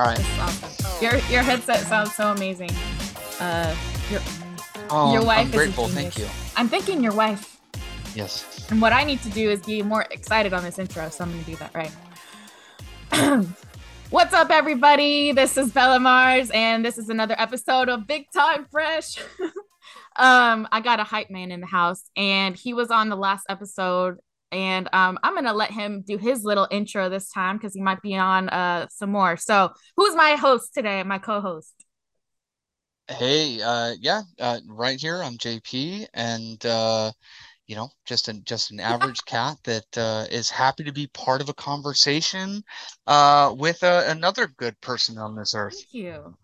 All right. Awesome. Your your headset sounds so amazing. Uh, your Oh, your wife I'm grateful. genius. Thank you. I'm thinking your wife. Yes. And what I need to do is be more excited on this intro, so I'm gonna do that right. What's up, everybody? This is Bella Mars, and this is another episode of Big Time Fresh. um, I got a hype man in the house, and he was on the last episode, and um, I'm gonna let him do his little intro this time because he might be on uh some more. So, who's my host today? My co-host. Hey, uh, yeah, uh, right here. I'm JP, and uh, you know, just an just an average cat that uh, is happy to be part of a conversation uh, with uh, another good person on this earth. Thank you.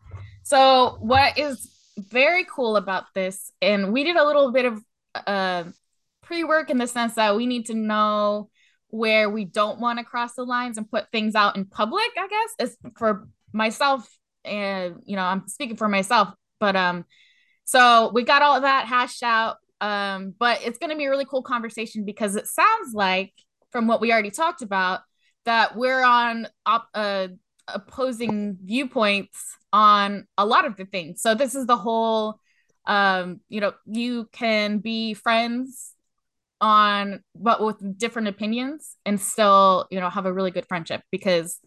So, what is very cool about this, and we did a little bit of uh, pre work in the sense that we need to know where we don't want to cross the lines and put things out in public, I guess, is for myself. And, you know, I'm speaking for myself, but, um, so we got all that hashed out. Um, but it's going to be a really cool conversation because it sounds like, from what we already talked about, that we're on op- uh, opposing viewpoints on a lot of the things. So this is the whole um you know, you can be friends on but with different opinions and still, you know, have a really good friendship because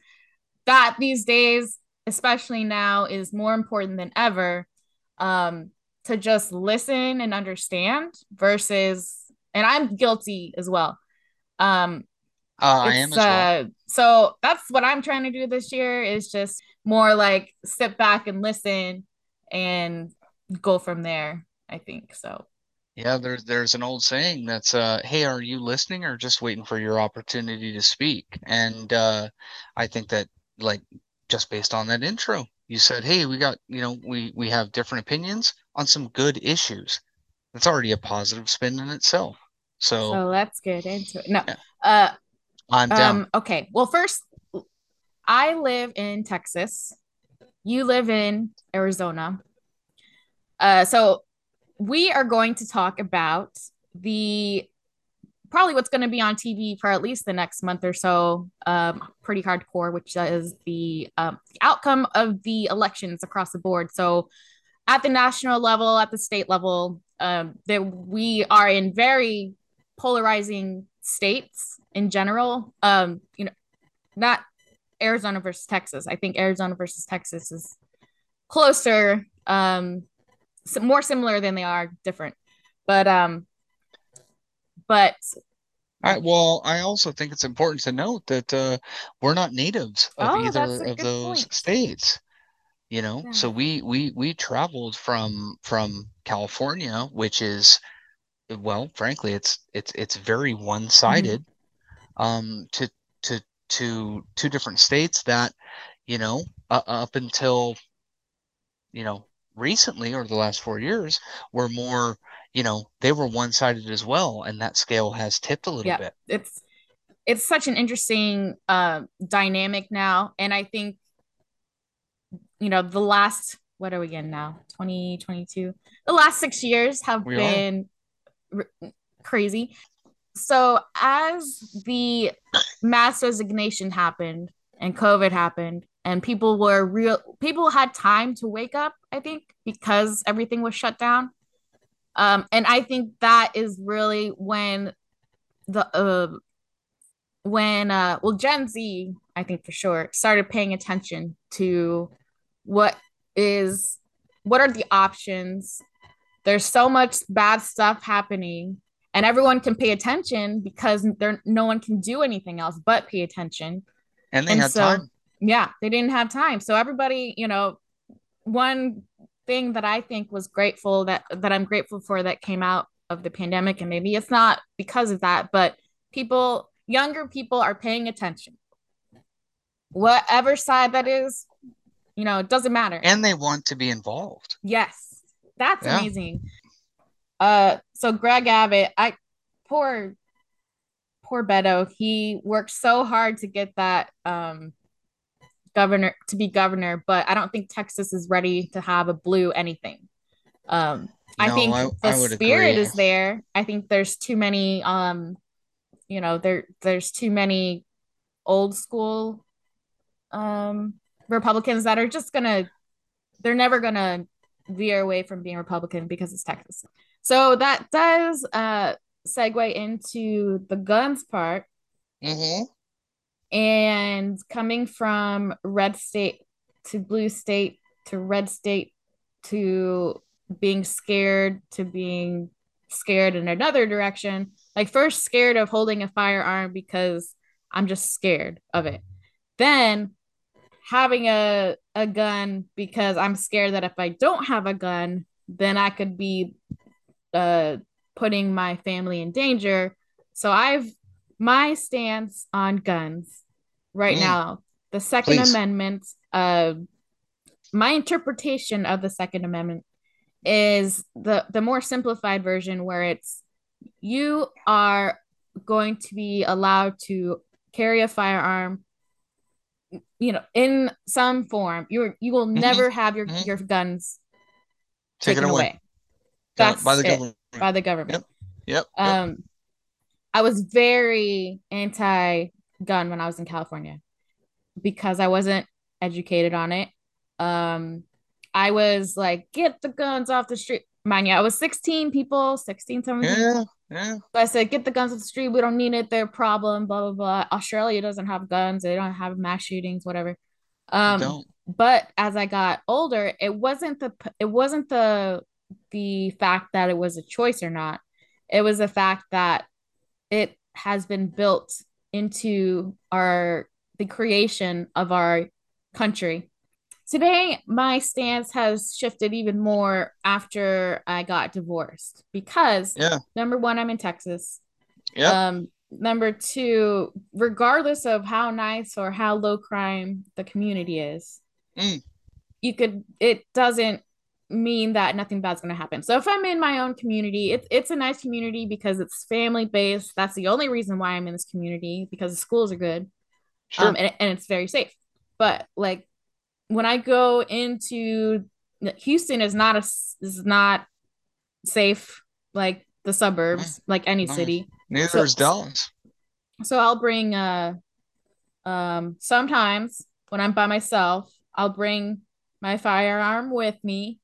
that these days, especially now is more important than ever um to just listen and understand versus and I'm guilty as well. Um Uh, I am as well. uh so that's what I'm trying to do this year is just more like sit back and listen and go from there, I think. So Yeah, there's there's an old saying that's uh, hey, are you listening or just waiting for your opportunity to speak? And uh, I think that like just based on that intro, you said, hey, we got, you know, we we have different opinions on some good issues. That's already a positive spin in itself. So so let's get into it. No. yeah, Uh I'm down. um okay. Well, first I live in Texas. You live in Arizona. Uh so we are going to talk about the probably what's going to be on TV for at least the next month or so. Um, pretty hardcore, which is the um, outcome of the elections across the board. So, at the national level, at the state level, um, that we are in very polarizing states in general. Um, you know, not Arizona versus Texas. I think Arizona versus Texas is closer, um, more similar than they are different. But um, but I, well, I also think it's important to note that uh, we're not natives of oh, either of those point. states. You know, Yeah. so we we we traveled from from California, which is well, frankly, it's it's it's very Mhm. one-sided, um, to to to two different states that, you know, uh, up until, you know, recently or the last four years were more, you know, they were one-sided as well, and that scale has tipped a little Yeah, bit. it's it's such an interesting uh, dynamic now, and I think you know the last what are we in now? 2022 the last six years have We been r- crazy. So as the mass resignation happened and covid happened and people were real people had time to wake up i think because everything was shut down. Um and i think that is really when the uh when uh well gen z i think for sure started paying attention to what is what are the options? There's so much bad stuff happening and everyone can pay attention because there no one can do anything else but pay attention. And they and had so time. Yeah they didn't have time. So everybody you know one thing that i think was grateful that that i'm grateful for that came out of the pandemic and maybe it's not because of that but people younger people are paying attention. Whatever side that is you know it doesn't matter. And they want to be involved. yes. That's Yeah. amazing. Uh so greg abbott i poor poor beto he worked so hard to get that um governor to be governor but i don't think texas is ready to have a blue anything um i think I the I spirit agree. is there i think there's too many um you know there there's too many old school um Republicans that are just gonna they're never gonna veer away from being Republican because it's Texas. So that does uh segue into the guns part. Mm-hmm. And coming from red state to blue state to red state to being scared to being scared in another direction. Like first scared of holding a firearm because I'm just scared of it. Then having a a gun because I'm scared that if I don't have a gun, then I could be uh putting my family in danger. So I've my stance on guns right mm. now, the Second Please. Amendment, uh my interpretation of the Second Amendment is the the more simplified version where it's you are going to be allowed to carry a firearm you know in some form you you will mm-hmm. never have your mm-hmm. your guns taken, taken away. away. That's by the it, government. By the government. Yep. Yep. Um, I was very anti gun when I was in California because I wasn't educated on it. Um, I was like, get the guns off the street. Mind you, I was 16 people, 16, 17. Yeah, yeah. So I said, get the guns off the street. We don't need it. They're a problem, blah, blah, blah. Australia doesn't have guns. They don't have mass shootings, whatever. Um, but as I got older, it wasn't the it wasn't the the fact that it was a choice or not. It was the fact that it has been built into our the creation of our country Today, my stance has shifted even more after I got divorced because yeah. number one, I'm in Texas. Yeah. Um, number two, regardless of how nice or how low crime the community is, mm. you could it doesn't mean that nothing bad's going to happen. So if I'm in my own community, it's it's a nice community because it's family based. That's the only reason why I'm in this community because the schools are good, sure. um, and, and it's very safe. But like when I go into Houston is not a is not safe like the suburbs, like any city. Neither so, is Dallas. So I'll bring uh um sometimes when I'm by myself, I'll bring my firearm with me.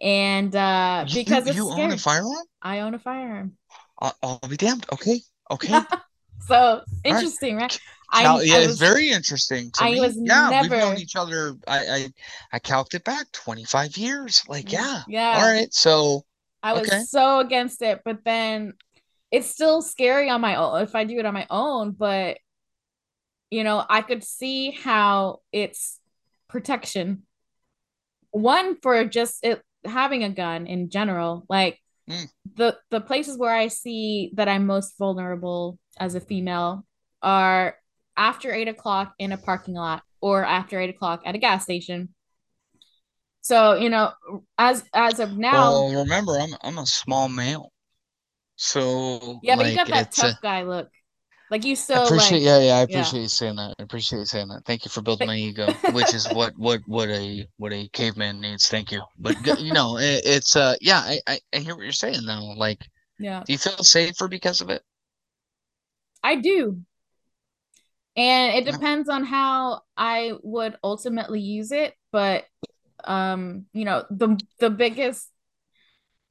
And uh because you, you own a firearm? I own a firearm. I'll, I'll be damned. Okay. Okay. so interesting, right? right? I, yeah, I was, it's very interesting. I me. was yeah, never... we've known each other. I, I I calced it back twenty five years. Like, mm, yeah, yeah. All right, so I was okay. so against it, but then it's still scary on my own if I do it on my own. But you know, I could see how it's protection. One for just it having a gun in general, like mm. the the places where I see that I'm most vulnerable as a female are after eight o'clock in a parking lot or after eight o'clock at a gas station. So you know, as as of now, well, remember I'm I'm a small male, so yeah, but like, you got that tough a, guy look. Like you still I appreciate, like, yeah, yeah, I appreciate yeah. you saying that. I appreciate you saying that. Thank you for building my ego, which is what what what a what a caveman needs. Thank you. But you know, it, it's uh, yeah, I, I I hear what you're saying though. Like, yeah, do you feel safer because of it? I do and it depends on how I would ultimately use it. But um, you know, the the biggest,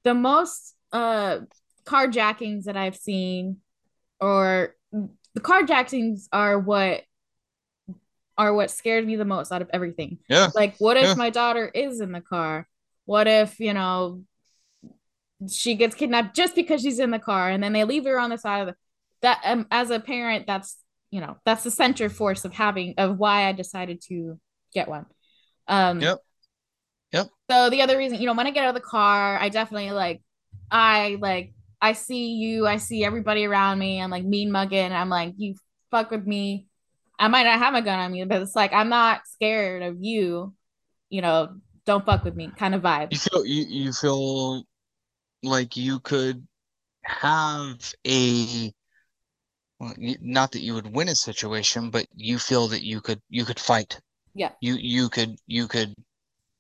the most uh carjackings that I've seen, or the carjackings are what are what scared me the most out of everything. Yeah. Like, what if yeah. my daughter is in the car? What if you know she gets kidnapped just because she's in the car, and then they leave her on the side of the that um, as a parent that's you know that's the center force of having of why I decided to get one. Um, yep. Yep. So the other reason, you know, when I get out of the car, I definitely like, I like, I see you, I see everybody around me. I'm like mean mugging. I'm like, you fuck with me. I might not have a gun on me, but it's like I'm not scared of you. You know, don't fuck with me, kind of vibe. You feel you, you feel like you could have a well, not that you would win a situation, but you feel that you could you could fight. Yeah. You you could you could.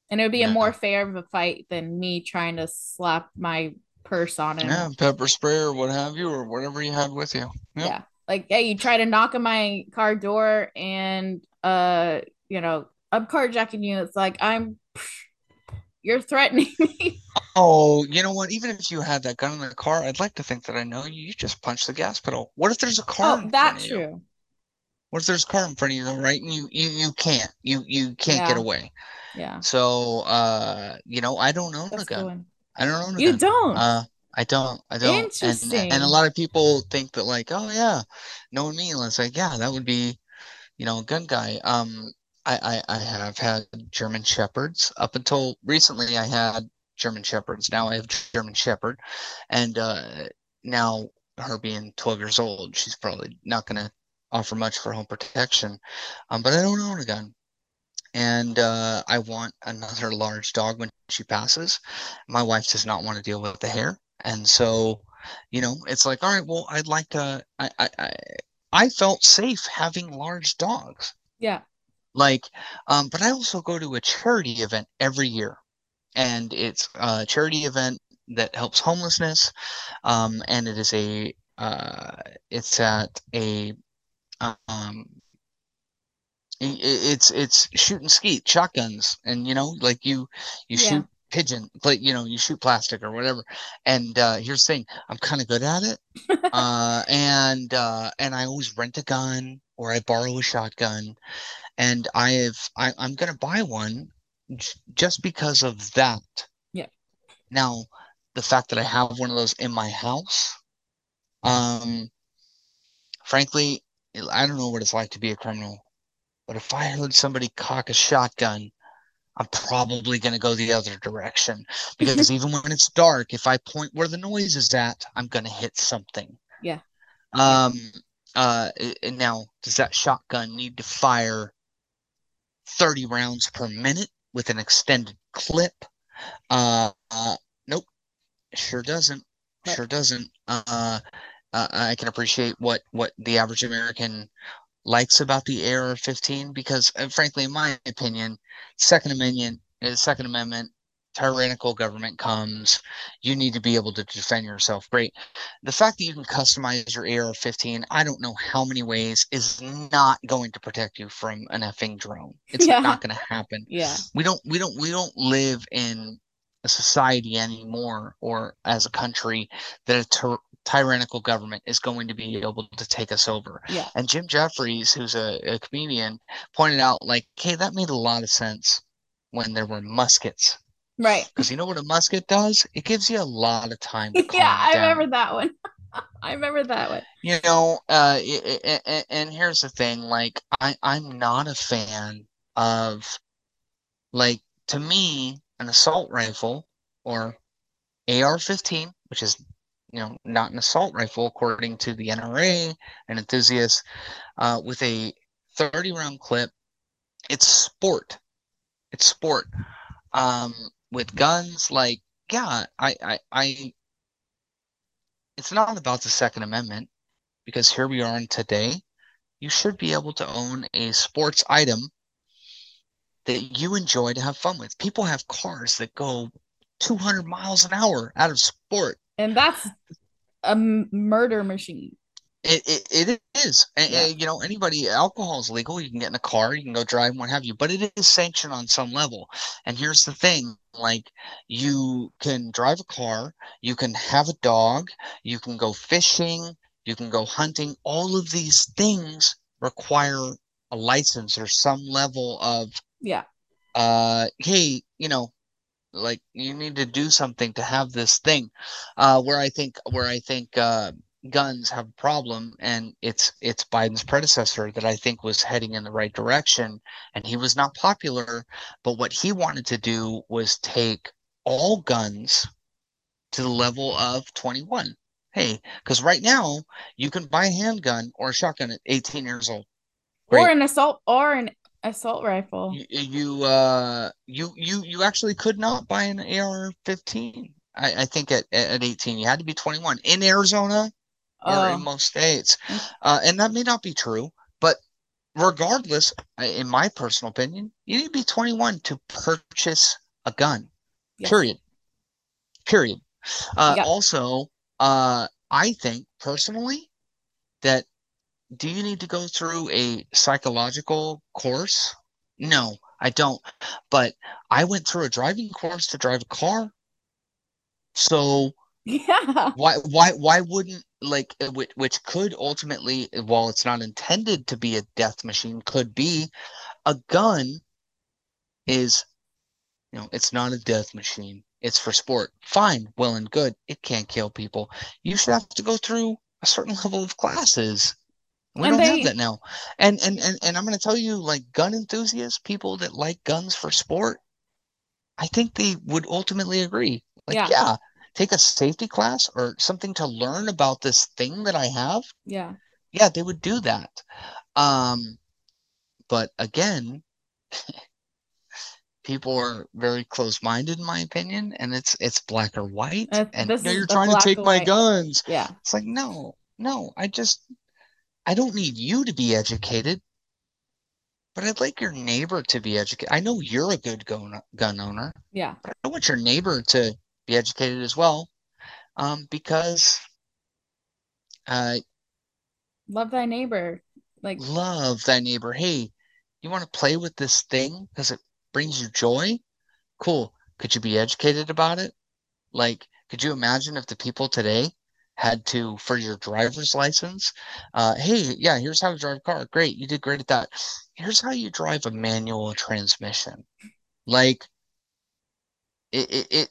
And it would be a more fair of a fight than me trying to slap my purse on him. Yeah, pepper spray or what have you, or whatever you had with you. Yep. Yeah. Like, hey, you try to knock on my car door and uh, you know, I'm carjacking you. It's like I'm you're threatening me. Oh, you know what? Even if you had that gun in the car, I'd like to think that I know you. You just punch the gas pedal. What if there's a car oh, that's of you? true. What if there's a car in front of you though, right? And you you you can't. You you can't get away. Yeah. So uh, you know, I don't own a That's gun. I don't own a You gun. don't. Uh, I don't. I don't. And and a lot of people think that like, oh yeah, knowing me, it's like, yeah, that would be, you know, a gun guy. Um, I I, I have had German Shepherds up until recently. I had German Shepherds. Now I have German Shepherd, and uh, now her being 12 years old, she's probably not gonna offer much for home protection. Um, but I don't own a gun and uh, I want another large dog when she passes. My wife does not want to deal with the hair, and so, you know, it's like, all right, well, I'd like to. I I I, I felt safe having large dogs, Yeah. like, um, but I also go to a charity event every year, and it's a charity event that helps homelessness, um, and it is a uh, it's at a um it's it's shooting skeet shotguns and you know like you you Yeah. shoot pigeon like you know you shoot plastic or whatever and uh here's the thing i'm kind of good at it uh and uh and i always rent a gun or i borrow a shotgun and i have I, i'm gonna buy one j- just because of that Yeah. now the fact that i have one of those in my house um frankly i don't know what it's like to be a criminal but if I heard somebody cock a shotgun, I'm probably going to go the other direction because even when it's dark, if I point where the noise is at, I'm going to hit something. Yeah. Um, uh, and now, does that shotgun need to fire 30 rounds per minute with an extended clip? Uh, uh nope, sure doesn't. Sure doesn't. Uh, uh, I can appreciate what what the average American likes about the AR-15 because, uh, frankly, in my opinion, Second Amendment, Second Amendment, tyrannical government comes. You need to be able to defend yourself. Great. The fact that you can customize your AR-15, I don't know how many ways, is not going to protect you from an effing drone. It's Yeah. not going to happen. Yeah. We don't. We don't. We don't live in a society anymore, or as a country, that a ty- tyrannical government is going to be able to take us over. Yeah. And Jim Jeffries, who's a, a comedian, pointed out, like, hey, that made a lot of sense when there were muskets. Right. Because you know what a musket does? It gives you a lot of time Yeah, I down. remember that one. I remember that one. You know, uh, i- i- i- and here's the thing, like, I, I'm not a fan of, like, to me, an assault rifle or AR-15, which is, you know, not an assault rifle according to the NRA and enthusiasts, uh, with a 30 round clip. It's sport. It's sport. Um, with guns, like, yeah, I, I, I, it's not about the Second Amendment because here we are in today. You should be able to own a sports item that you enjoy to have fun with. People have cars that go 200 miles an hour out of sport. And that's a murder machine. It, it, it is. Yeah. you know, anybody, alcohol is legal. You can get in a car, you can go drive, and what have you, but it is sanctioned on some level. And here's the thing like, you can drive a car, you can have a dog, you can go fishing, you can go hunting. All of these things require a license or some level of, Yeah. uh, hey, you know, like you need to do something to have this thing. Uh, where I think, where I think, uh, guns have a problem and it's it's Biden's predecessor that I think was heading in the right direction and he was not popular but what he wanted to do was take all guns to the level of 21 hey because right now you can buy a handgun or a shotgun at 18 years old Or an assault or an assault rifle. you you uh you you you actually could not buy an AR-15 I, I think at at 18 you had to be 21 in Arizona or in Oh, most states. Mm. Uh, and that may not be true, but regardless, in my personal opinion, you need to be 21 to purchase a gun. yes. Period. Period. Uh, Yeah. Also, uh, I think personally that do you need to go through a psychological course? No. I don't. But I went through a driving course to drive a car. So yeah. Why why why wouldn't like which, which could ultimately while it's not intended to be a death machine could be a gun is you know it's not a death machine it's for sport fine well and good it can't kill people you should have to go through a certain level of classes we and don't they, have that now and and and, and i'm going to tell you like gun enthusiasts people that like guns for sport i think they would ultimately agree like yeah, yeah take a safety class or something to learn about this thing that I have, yeah, yeah, they would do that. Um, but again, people are very close-minded in my opinion, and it's it's black or white. Uh, and you know, you're trying to take my white. guns. Yeah, it's like no, no, I just I don't need you to be educated. But I'd like your neighbor to be educated. I know you're a good gun, gun owner. Yeah. But I want your neighbor to be educated as well, um, because uh, love thy neighbor. Like love thy neighbor. Hey, you want to play with this thing because it brings you joy? Cool. Could you be educated about it? Like, could you imagine if the people today had to for your driver's license? Uh, hey, yeah, here's how to drive a car. Great, you did great at that. Here's how you drive a manual transmission. Like, it, it, it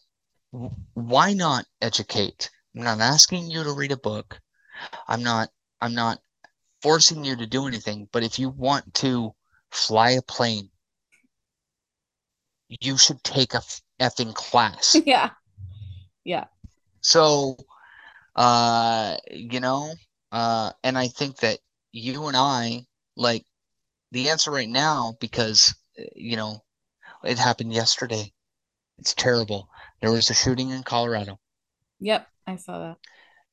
why not educate? I'm not asking you to read a book. I'm not I'm not forcing you to do anything, but if you want to fly a plane, you should take a effing class. Yeah. Yeah. So uh you know, uh and I think that you and I like the answer right now because you know, it happened yesterday. It's terrible. There was a shooting in Colorado. Yep, I saw that.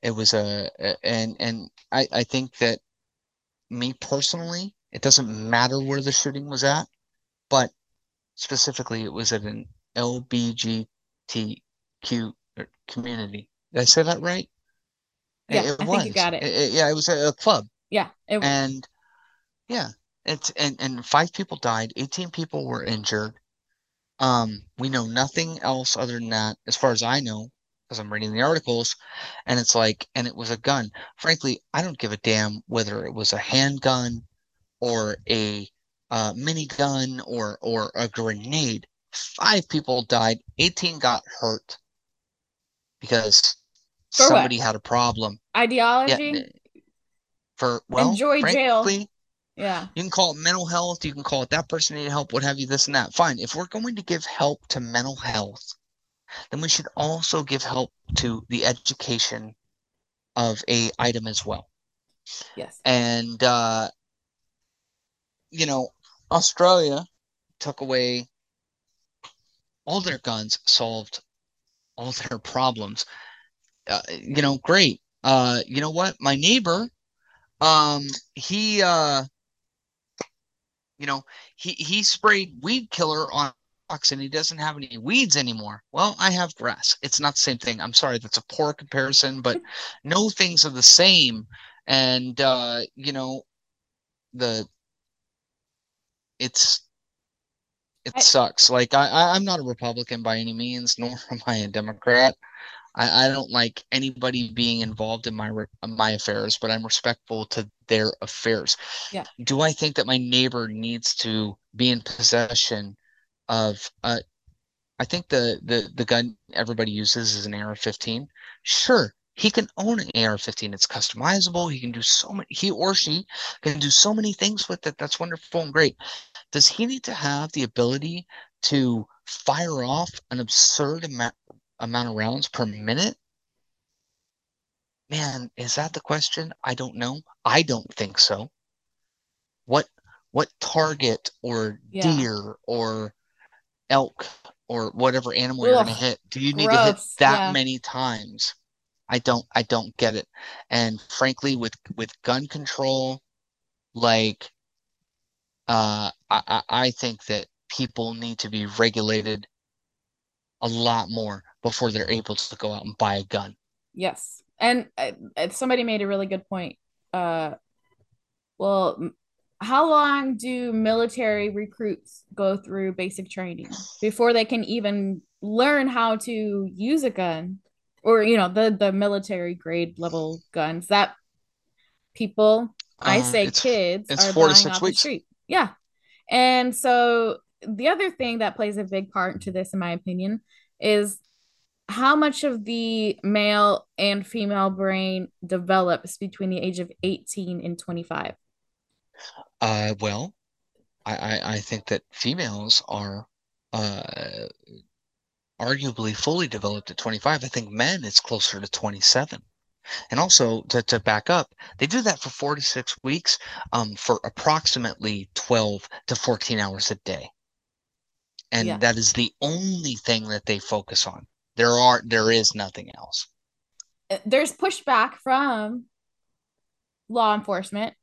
It was a, and and I I think that me personally, it doesn't matter where the shooting was at, but specifically it was at an LBGTQ community. Did I say that right? Yeah, it, it I was. think you got it. It. Yeah, it was a, a club. Yeah, and yeah, it's and and five people died, eighteen people were injured. Um, we know nothing else other than that, as far as I know, because I'm reading the articles, and it's like, and it was a gun. Frankly, I don't give a damn whether it was a handgun or a uh, minigun or or a grenade. Five people died, 18 got hurt because for somebody what? had a problem. Ideology. Yeah, for well, enjoy frankly, jail. Yeah. You can call it mental health. You can call it that person needed help, what have you, this and that. Fine. If we're going to give help to mental health, then we should also give help to the education of a item as well. Yes. And uh, you know, Australia took away all their guns, solved all their problems. Uh, you know, great. Uh, you know what? My neighbor, um, he uh you know, he he sprayed weed killer on rocks and he doesn't have any weeds anymore. Well, I have grass. It's not the same thing. I'm sorry, that's a poor comparison, but no things are the same. And uh, you know, the it's it I, sucks. Like I, I'm not a Republican by any means, nor am I a Democrat. I, I don't like anybody being involved in my my affairs, but I'm respectful to their affairs. Yeah. Do I think that my neighbor needs to be in possession of uh I think the the the gun everybody uses is an AR-15. Sure, he can own an AR-15. It's customizable. He can do so many. He or she can do so many things with it. That's wonderful and great. Does he need to have the ability to fire off an absurd amount amount of rounds per minute? Man, is that the question? I don't know. I don't think so. What what target or yeah. deer or elk or whatever animal Ugh, you're going to hit do you need gross. to hit that yeah. many times? I don't I don't get it. And frankly with with gun control like uh I I think that people need to be regulated a lot more before they're able to go out and buy a gun. Yes. And uh, somebody made a really good point. Uh, well, how long do military recruits go through basic training before they can even learn how to use a gun or you know the the military grade level guns that people i Uh, say it's kids it's are four to buying six off the weeks. street yeah and so the other thing that plays a big part to this in my opinion is how much of the male and female brain develops between the age of 18 and 25 Uh, well, I, I, I think that females are uh, arguably fully developed at 25. I think men it's closer to 27. And also to, to back up, they do that for four to six weeks, um, for approximately 12 to 14 hours a day. And yeah that is the only thing that they focus on. There are there is nothing else. Uh, there's pushback from law enforcement,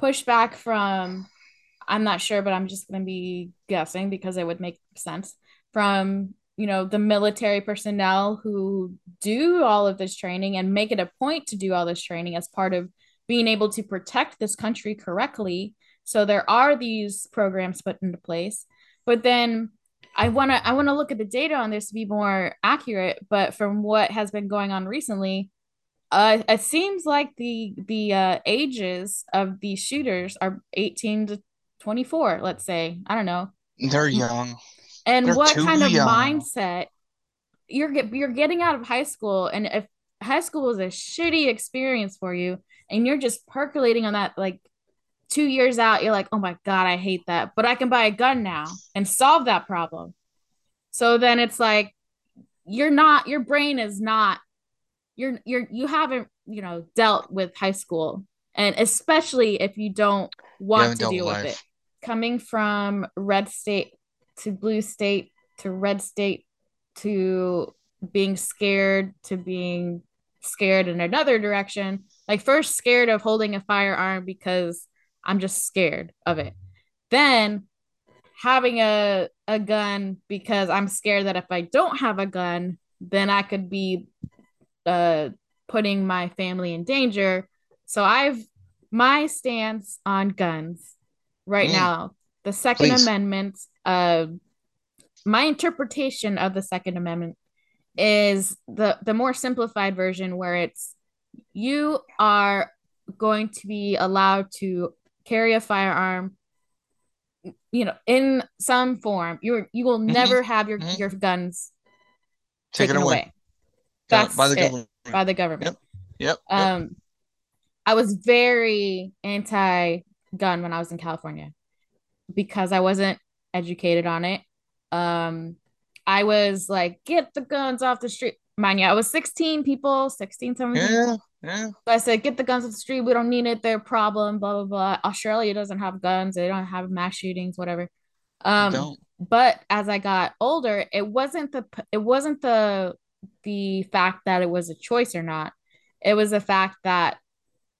pushback from I'm not sure, but I'm just going to be guessing because it would make sense from you know the military personnel who do all of this training and make it a point to do all this training as part of being able to protect this country correctly. So there are these programs put into place, but then I want to I want to look at the data on this to be more accurate. But from what has been going on recently, uh, it seems like the the uh, ages of these shooters are 18 to 24, let's say. I don't know. They're young. And They're what kind of young. mindset you're get, you're getting out of high school and if high school was a shitty experience for you and you're just percolating on that like 2 years out, you're like, "Oh my god, I hate that, but I can buy a gun now and solve that problem." So then it's like you're not your brain is not you're you're you haven't you know dealt with high school. And especially if you don't want haven't to with deal with it. coming from red state to blue state to red state to being scared to being scared in another direction. Like first scared of holding a firearm because i'm just scared of it then having a a gun because i'm scared that if i don't have a gun then i could be uh, putting my family in danger. So I've my stance on guns right Mm, now. The Second please. Amendment. Uh, my interpretation of the Second Amendment is the the more simplified version, where it's you are going to be allowed to carry a firearm you know in some form you you will hmm never have your hmm your guns Take taken away. away Yeah, by the government. by the government Yep. Yep. Yep. um I was very anti gun when I was in California because I wasn't educated on it. Um, I was like, get the guns off the street. Mind you, I was 16 people, 16, 17. Yeah. Yeah. So I said, get the guns off the street. We don't need it. They're a problem, blah, blah, blah. Australia doesn't have guns. They don't have mass shootings, whatever. Um, but as I got older, it wasn't the it wasn't the the fact that it was a choice or not. It was the fact that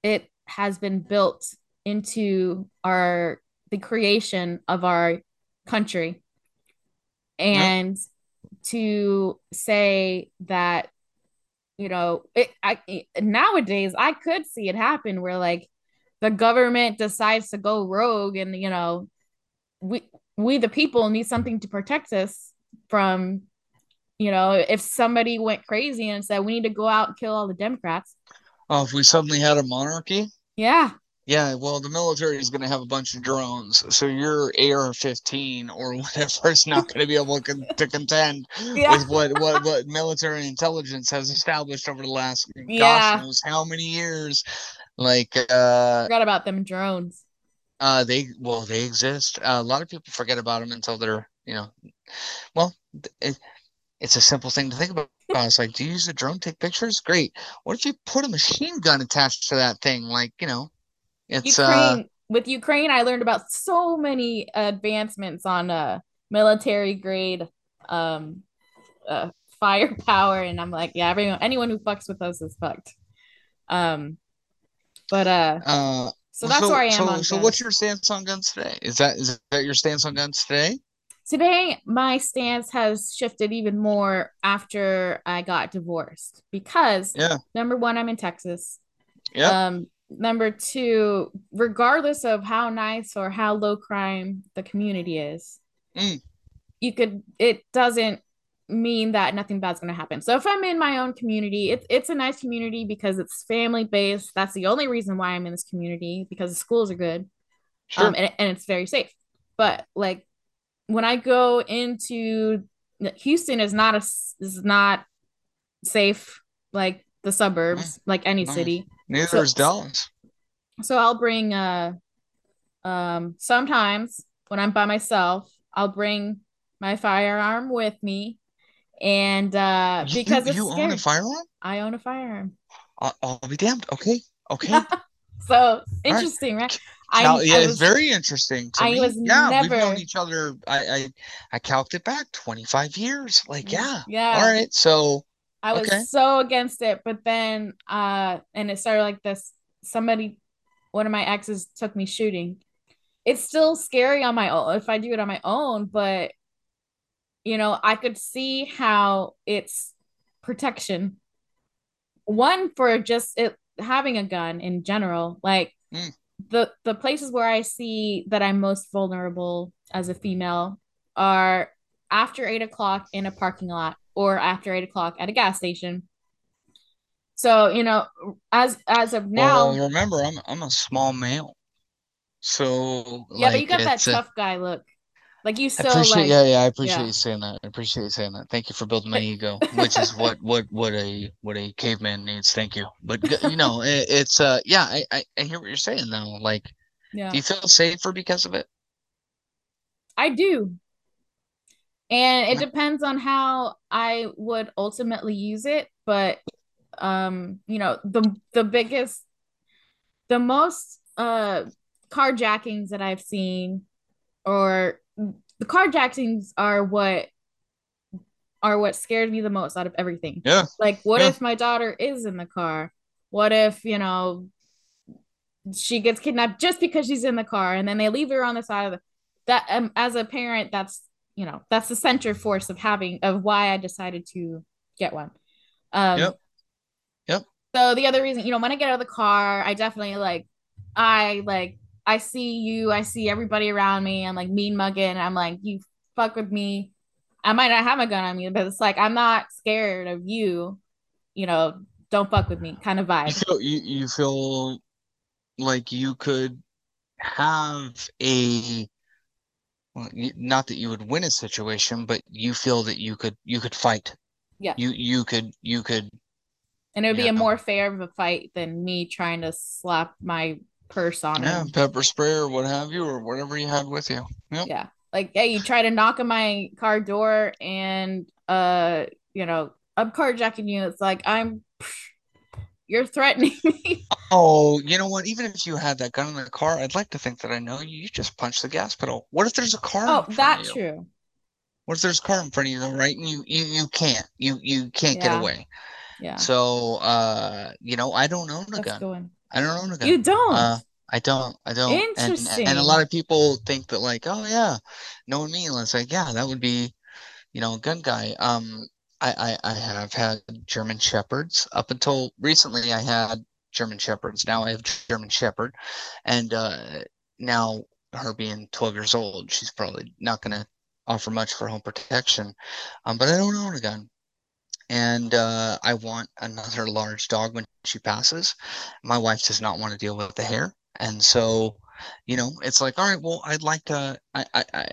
it has been built into our the creation of our country Yep. and to say that you know it I nowadays I could see it happen where like the government decides to go rogue and you know we we the people need something to protect us from you know if somebody went crazy and said we need to go out and kill all the democrats. Oh, if we suddenly had a monarchy, yeah yeah, well, the military is going to have a bunch of drones, so your AR-15 or whatever is not going to be able to, con- to contend yeah with what, what what military intelligence has established over the last gosh knows how many years. Like, uh, forgot about them drones uh, they well, they exist. Uh, a lot of people forget about them until they're, you know, well, it, it's a simple thing to think about. It's like, do you use a drone to take pictures? Great. What if you put a machine gun attached to that thing? Like, you know, it's uh with Ukraine, I learned about so many advancements on uh military grade um uh firepower and I'm like, yeah, everyone anyone who fucks with us is fucked. Um but uh uh so that's where I am so on so what's your stance on guns today? Is that is that your stance on guns today? Today my stance has shifted even more after I got divorced because Yeah. number one, I'm in Texas. Yep. Um number two, regardless of how nice or how low crime the community is, Mm. you could it doesn't mean that nothing bad's going to happen. So if I'm in my own community, it's it's a nice community because it's family based. That's the only reason why I'm in this community because the schools are good, Sure. um, and, and it's very safe. But like when I go into Houston is not a is not safe like the suburbs, like any Nice. city. Neither So- is Dallas. So I'll bring uh um sometimes when I'm by myself, I'll bring my firearm with me. And uh You- because you, it's you own a firearm? I own a firearm. I'll, I'll be damned. Okay. Okay. So interesting, right? I, Cal- yeah, I it's very interesting to I me. was yeah, we've never- known each other. I, I I calculated it back 25 years. Like, yeah. yeah. All right. So, I was Okay. so against it, but then uh and it started like this somebody one of my exes took me shooting. It's still scary on my own if I do it on my own, but you know, I could see how it's protection. One for just it having a gun in general, like Mm. the the places where I see that I'm most vulnerable as a female are after eight o'clock in a parking lot or after eight o'clock at a gas station. So, you know, as as of now, well, remember, I'm I'm a small male. So, yeah, but you got that a- tough guy look. Like you I still appreciate, like yeah, yeah, I appreciate yeah. you saying that. I appreciate you saying that. Thank you for building my ego, which is what what what a what a caveman needs. Thank you. But you know, it, it's uh, yeah, I, I I hear what you're saying though. Like, yeah. do you feel safer because of it? I do. And it depends on how I would ultimately use it, but um, you know, the the biggest the most uh carjackings that I've seen or the carjackings are what are what scared me the most out of everything. Yeah. Like what Yeah. if my daughter is in the car? What if, you know, she gets kidnapped just because she's in the car and then they leave her on the side of the that um, as a parent that's you know that's the center force of having of why i decided to get one um Yep. Yep. so the other reason you know when i get out of the car i definitely like i like i see you i see everybody around me i'm like mean mugging i'm like you fuck with me i might not have a gun on me but it's like i'm not scared of you you know don't fuck with me kind of You vibe feel you, you feel like you could have a well, not that you would win a situation, but you feel that you could you could fight. Yeah. You you could you could and it would be a more fair of a fight than me trying to slap my purse on yeah, him pepper spray or what have you or whatever you had with you. Yep. yeah like hey you try to knock on my car door and uh you know i'm carjacking you it's like i'm you're threatening me Oh, you know what? Even if you had that gun in the car, I'd like to think that I know you. You just punched the gas pedal. What if there's a car oh in front that's of you? true What if there's a car in front of you, though, right? And you you you can't. You you can't Yeah. get away. yeah So, uh, you know, I don't own a let's gun. go in I don't own a gun. you don't Uh, I don't. I don't. And and a lot of people think that like, oh yeah, knowing me, it's like, yeah, that would be, you know, a gun guy. Um, I I, I have had German Shepherds up until recently. I had German Shepherds. Now I have German Shepherd, and uh, now her being 12 years old, she's probably not gonna offer much for home protection. Um, but I don't own a gun. And uh, I want another large dog when she passes. My wife does not want to deal with the hair. And so, you know, it's like, all right, well, I'd like to. I, I, I,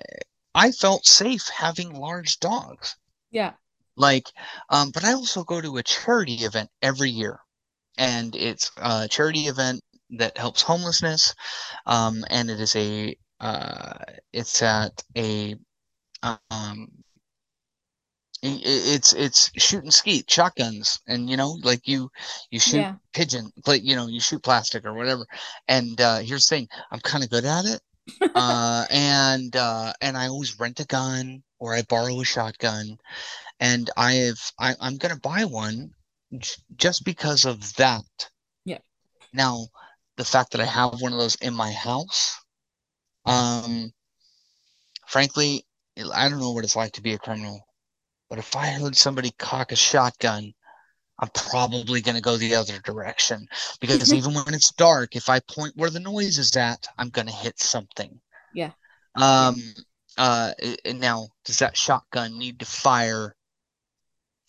I felt safe having large dogs. yeah Like, um, but I also go to a charity event every year, and it's a charity event that helps homelessness. Um, and it is a, uh, it's at a, um, it's it's shooting skeet shotguns and you know like you you shoot yeah pigeon like you know you shoot plastic or whatever and uh here's the thing i'm kind of good at it uh and uh and i always rent a gun or i borrow a shotgun and i have I, i'm gonna buy one j- just because of that Yeah. now the fact that i have one of those in my house um frankly i don't know what it's like to be a criminal but if i heard somebody cock a shotgun I'm probably going to go the other direction because even when it's dark, if I point where the noise is at, I'm going to hit something. Yeah. Um. Uh. Now, does that shotgun need to fire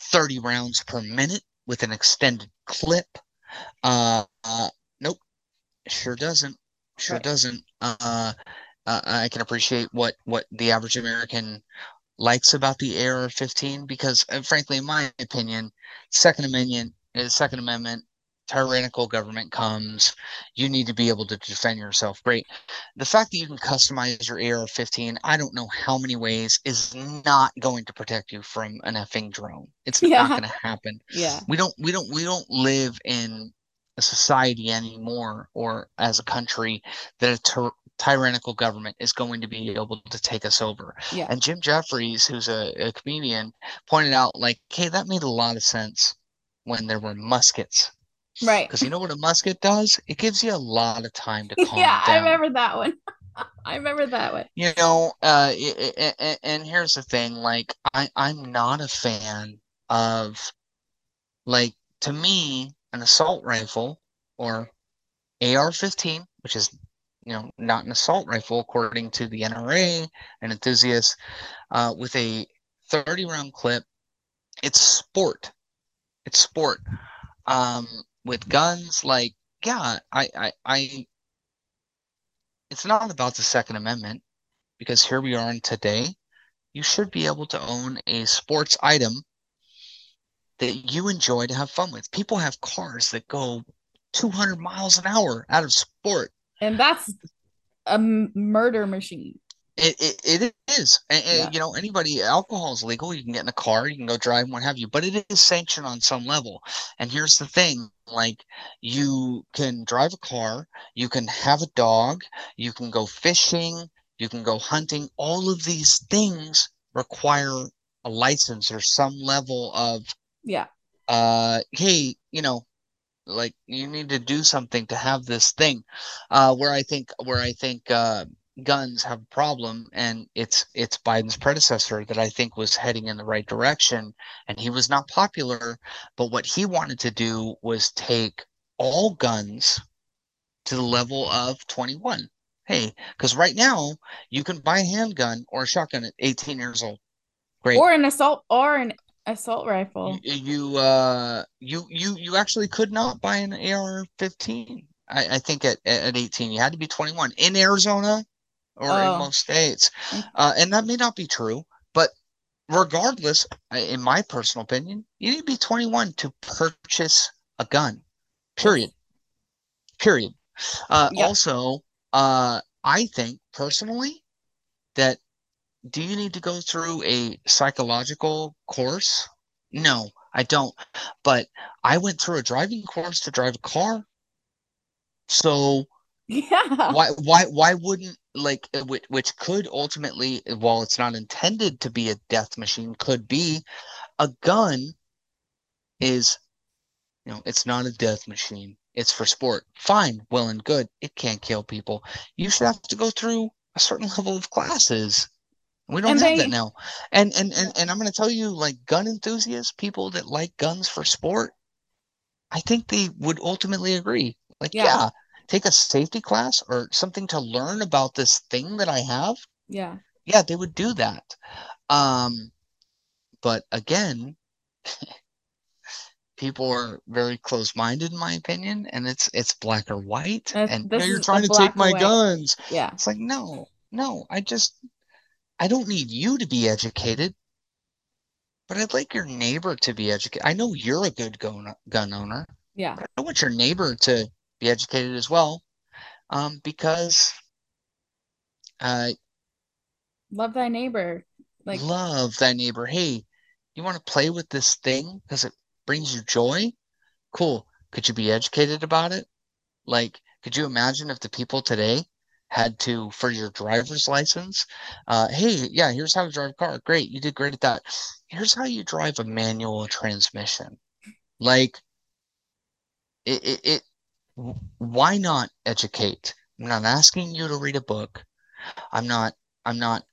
30 rounds per minute with an extended clip? Uh. uh nope. Sure doesn't. Sure right. doesn't. Uh, uh. I can appreciate what what the average American likes about the AR-15 because, uh, frankly, in my opinion, Second Amendment, uh, Second Amendment, tyrannical government comes, you need to be able to defend yourself. Great. The fact that you can customize your AR-15, I don't know how many ways, is not going to protect you from an effing drone. It's yeah. not going to happen. Yeah. We don't. We don't. We don't live in a society anymore, or as a country, that a ter- tyrannical government is going to be able to take us over. Yeah. And Jim Jeffries, who's a, a comedian, pointed out like, hey, that made a lot of sense when there were muskets. Right. Because you know what a musket does? It gives you a lot of time to calm yeah, down. I remember that one. I remember that one. You know, uh, it, it, and here's the thing: like, I I'm not a fan of, like, to me, an assault rifle or AR-15, which is you know, not an assault rifle, according to the NRA and enthusiasts, uh, with a 30 round clip. It's sport. It's sport. Um, with guns, like, yeah, I, I, I, it's not about the Second Amendment because here we are in today. You should be able to own a sports item that you enjoy to have fun with. People have cars that go 200 miles an hour out of sport and that's a murder machine. It, it, it is. And, yeah. you know, anybody, alcohol is legal. You can get in a car, you can go drive, what have you, but it is sanctioned on some level. And here's the thing like, you can drive a car, you can have a dog, you can go fishing, you can go hunting. All of these things require a license or some level of, yeah. Uh, hey, you know, like you need to do something to have this thing. Uh, where I think where I think uh, guns have a problem, and it's it's Biden's predecessor that I think was heading in the right direction, and he was not popular. But what he wanted to do was take all guns to the level of 21. Hey, because right now you can buy a handgun or a shotgun at 18 years old. Great. Or an assault or an assault rifle. You, you uh you you you actually could not buy an AR-15. I, I think at at 18 you had to be 21 in Arizona or oh. in most states, uh, and that may not be true. But regardless, in my personal opinion, you need to be 21 to purchase a gun. Period. Period. Uh, yep. Also, uh, I think personally that do you need to go through a psychological course? No, I don't. But I went through a driving course to drive a car. So yeah. Why why why wouldn't like uh, which, which could ultimately while it's not intended to be a death machine could be a gun is you know, it's not a death machine. It's for sport. Fine, well and good. It can't kill people. You should have to go through a certain level of classes we don't and have they, that now. And and and, and I'm going to tell you, like gun enthusiasts, people that like guns for sport, I think they would ultimately agree. Like, yeah. yeah, take a safety class or something to learn about this thing that I have. Yeah. Yeah, they would do that. Um, but again, people are very close-minded in my opinion and it's it's black or white and you know, you're trying to take my guns yeah it's like no no i just I don't need you to be educated, but I'd like your neighbor to be educated. I know you're a good gun, gun owner. Yeah. I want your neighbor to be educated as well. Um, because uh love thy neighbor. Like love thy neighbor. Hey, you want to play with this thing because it brings you joy? Cool. Could you be educated about it? Like, could you imagine if the people today had to for your driver's license. Uh, hey, yeah, here's how to drive a car. Great, you did great at that. Here's how you drive a manual transmission. Like, it, it, it why not educate? I'm not asking you to read a book. I'm not. I'm not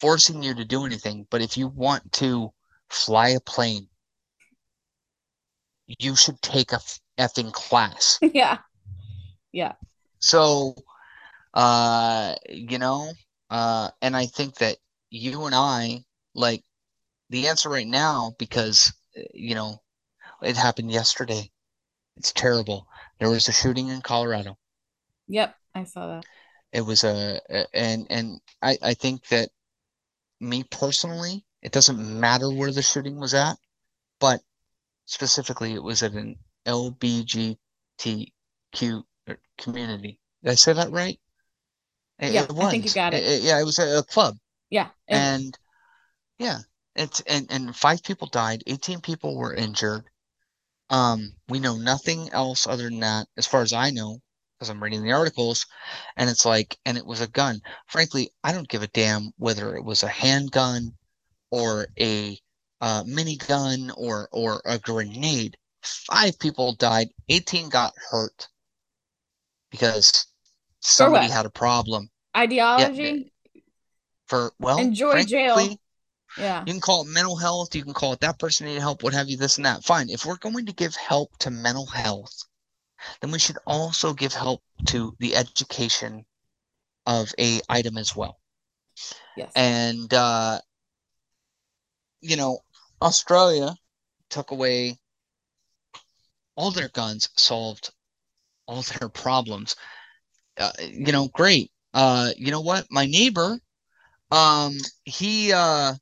forcing you to do anything. But if you want to fly a plane, you should take a effing class. yeah. Yeah. So, uh, you know, uh, and I think that you and I, like, the answer right now, because, you know, it happened yesterday. It's terrible. There was a shooting in Colorado. Yep, I saw that. It was a, and and I I think that me personally, it doesn't matter where the shooting was at, but specifically it was at an LBGTQ er, community. Did I say that right? It, yeah, it I think you got it. it. Yeah, it was a, a club. Yeah, and yeah, it's and and five people died, eighteen people were injured. Um, we know nothing else other than that, as far as I know, because I'm reading the articles, and it's like, and it was a gun. Frankly, I don't give a damn whether it was a handgun or a uh, minigun or or a grenade. Five people died, 18 got hurt because somebody had a problem. Ideology. Yeah, for well, enjoy frankly, jail. Yeah. You can call it mental health. You can call it that person needed help, what have you, this and that. Fine. If we're going to give help to mental health, then we should also give help to the education of a item as well. Yes. And uh, you know, Australia took away all their guns, solved all their problems. Uh, you know, great. Uh, you know what? My neighbor, um, he, uh,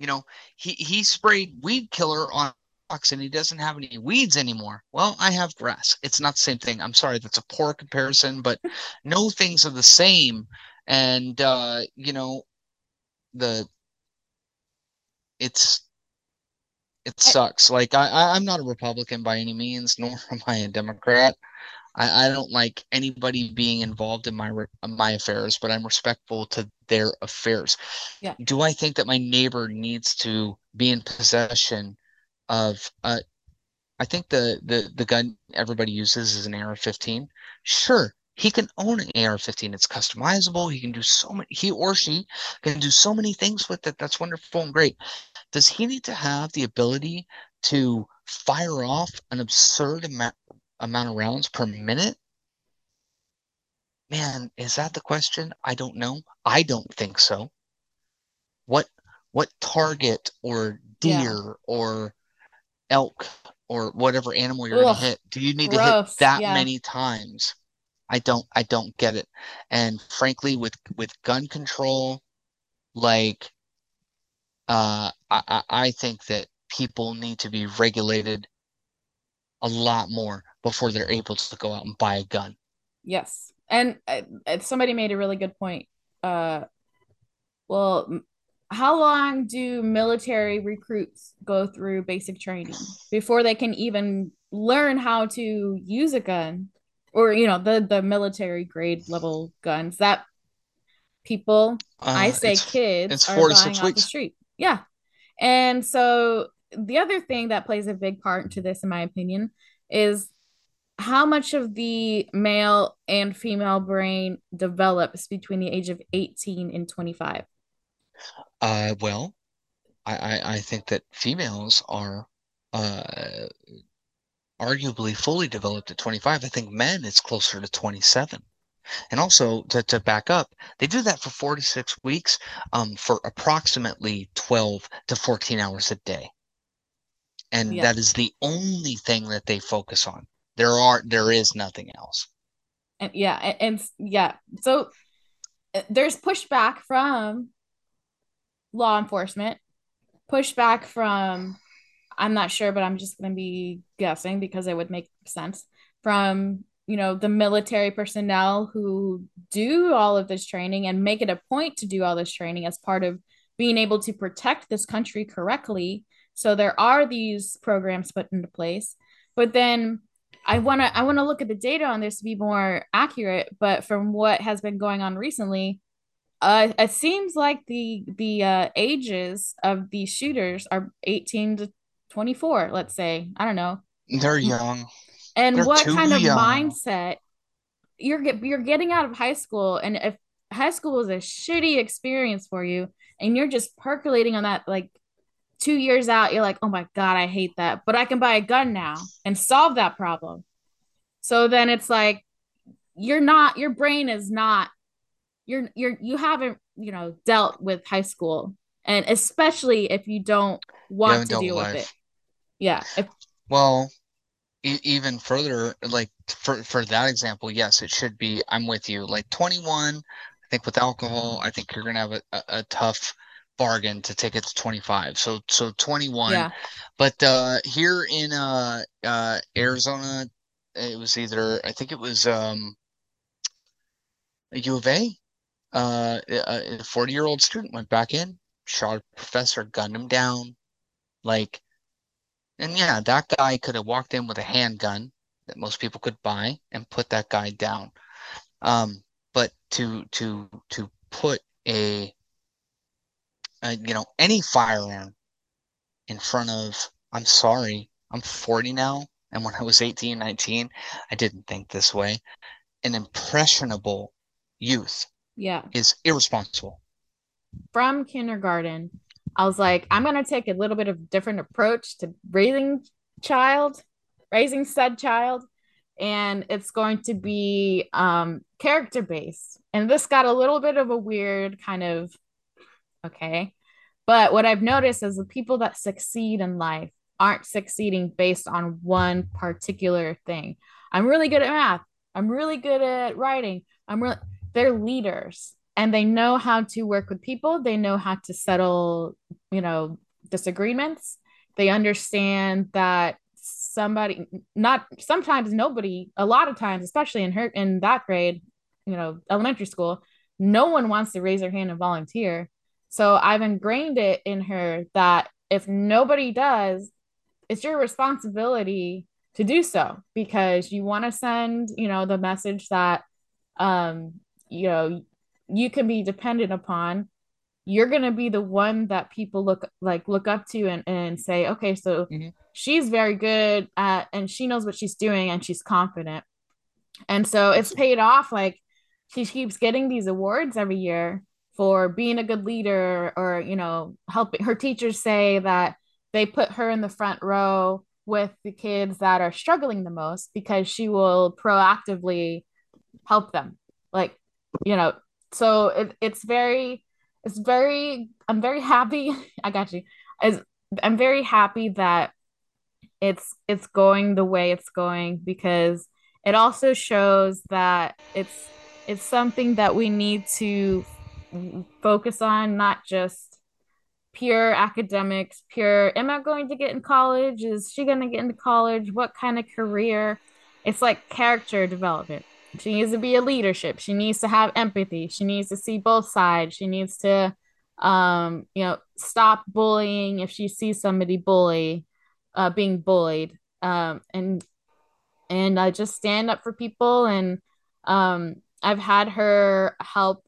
you know, he he sprayed weed killer on rocks and he doesn't have any weeds anymore. Well, I have grass. It's not the same thing. I'm sorry, that's a poor comparison, but no things are the same. And uh, you know, the it's it sucks. Like I, I'm not a Republican by any means, nor am I a Democrat. I, I don't like anybody being involved in my my affairs, but I'm respectful to their affairs. Yeah. Do I think that my neighbor needs to be in possession of uh I think the the the gun everybody uses is an AR-15. Sure, he can own an AR-15. It's customizable. He can do so many. He or she can do so many things with it. That's wonderful and great. Does he need to have the ability to fire off an absurd amount amount of rounds per minute? Man, is that the question? I don't know. I don't think so. What what target or deer yeah. or elk or whatever animal you're Ugh, gonna hit do you need gross. to hit that yeah. many times? I don't I don't get it. And frankly, with with gun control, like uh, I I think that people need to be regulated a lot more before they're able to go out and buy a gun. Yes. And uh, somebody made a really good point. Uh, well, how long do military recruits go through basic training before they can even learn how to use a gun or you know the the military grade level guns that people uh, i say kids are buying off weeks. the street yeah and so the other thing that plays a big part to this in my opinion is how much of the male and female brain develops between the age of 18 and 25 uh well i i, I think that females are uh arguably fully developed at 25 i think men it's closer to 27 and also to, to back up they do that for four to six weeks um, for approximately 12 to 14 hours a day. And yeah. that is the only thing that they focus on there are there is nothing else. And yeah and, and yeah. So uh, there's pushback from law enforcement pushback from i'm not sure but i'm just going to be guessing because it would make sense from you know the military personnel who do all of this training and make it a point to do all this training as part of being able to protect this country correctly. So there are these programs put into place but then I want to I want to look at the data on this to be more accurate. But from what has been going on recently, uh, it seems like the the uh, ages of these shooters are 18 to 24. Let's say I don't know. They're young. And They're what kind of young. mindset you're get you're getting out of high school, and if high school was a shitty experience for you, and you're just percolating on that like two years out, you're like, oh my God, I hate that. But I can buy a gun now and solve that problem. So then it's like, you're not, your brain is not, you're, you're, you haven't, you know, dealt with high school. And especially if you don't want to deal with it. Yeah. If, well, e- even further, like for, for that example, yes, it should be, I'm with you. Like 21, I think with alcohol, I think you're going to have a, a, a tough, bargain to take it to 25 so so 21 yeah. but uh here in uh uh arizona it was either i think it was um u of a uh a 40 year old student went back in shot a professor gunned him down like and yeah that guy could have walked in with a handgun that most people could buy and put that guy down. Um but to to to put a uh, you know, any firearm in front of, I'm sorry, I'm 40 now. And when I was 18, 19, I didn't think this way. An impressionable youth yeah. is irresponsible. From kindergarten, I was like, I'm going to take a little bit of different approach to raising child, raising said child. And it's going to be um, character based. And this got a little bit of a weird kind of Okay. But what I've noticed is the people that succeed in life aren't succeeding based on one particular thing. I'm really good at math. I'm really good at writing. I'm really, they're leaders and they know how to work with people. They know how to settle, you know, disagreements. They understand that somebody, not sometimes nobody, a lot of times, especially in her, in that grade, you know, elementary school, no one wants to raise their hand and volunteer so I've ingrained it in her that if nobody does, it's your responsibility to do so because you want to send, you know, the message that um, you know, you can be dependent upon. You're gonna be the one that people look like look up to and, and say, okay, so mm-hmm. she's very good at and she knows what she's doing and she's confident. And so it's paid off. Like she keeps getting these awards every year for being a good leader or you know helping her teachers say that they put her in the front row with the kids that are struggling the most because she will proactively help them. Like you know so it, it's very it's very i'm very happy i got you. I'm very happy that it's it's going the way it's going because it also shows that it's it's something that we need to focus on, not just pure academics, pure, am I going to get in college? Is she going to get into college? What kind of career? It's like character development. She needs to be a leadership. She needs to have empathy. She needs to see both sides. She needs to, um, you know, stop bullying if she sees somebody bully, uh, being bullied, um, and and uh, just stand up for people. And um, I've had her help